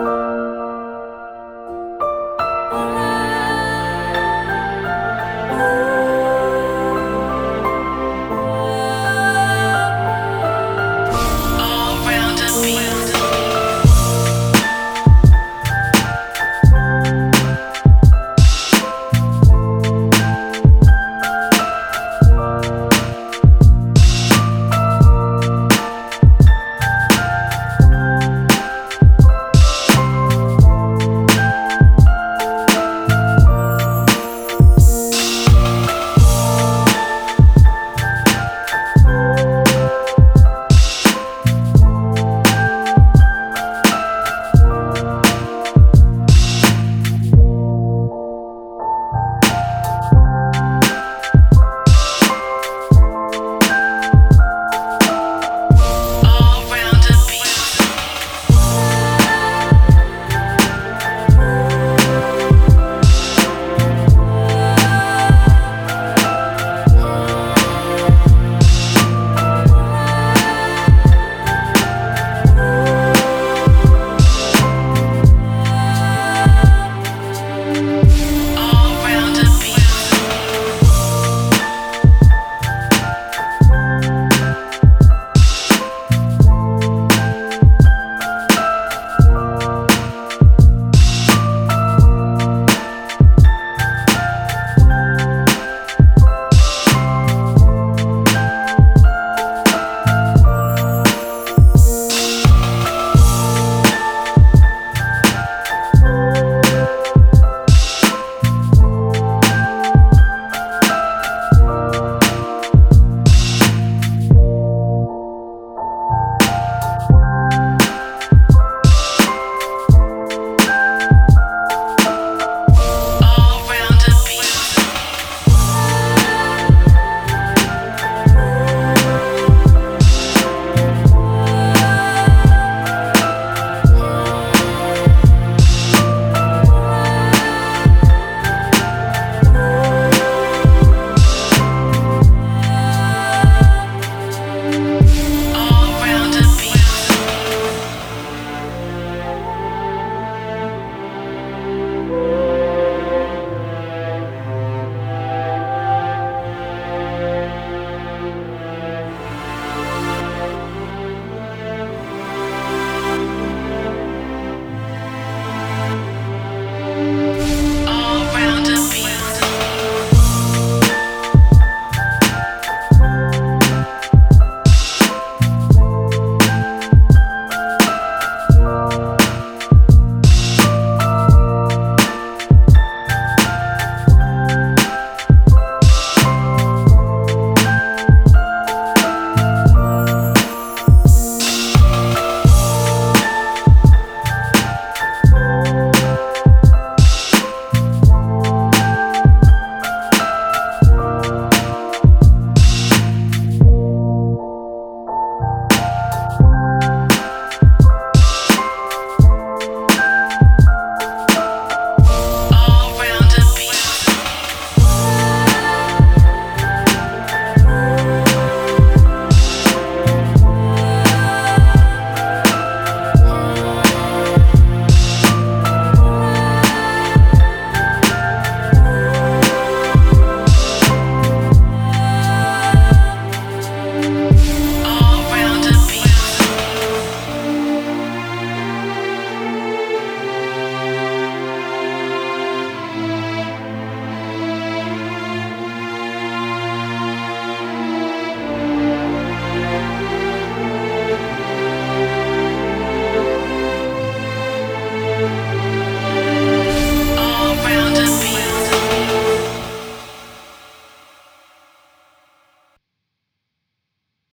Música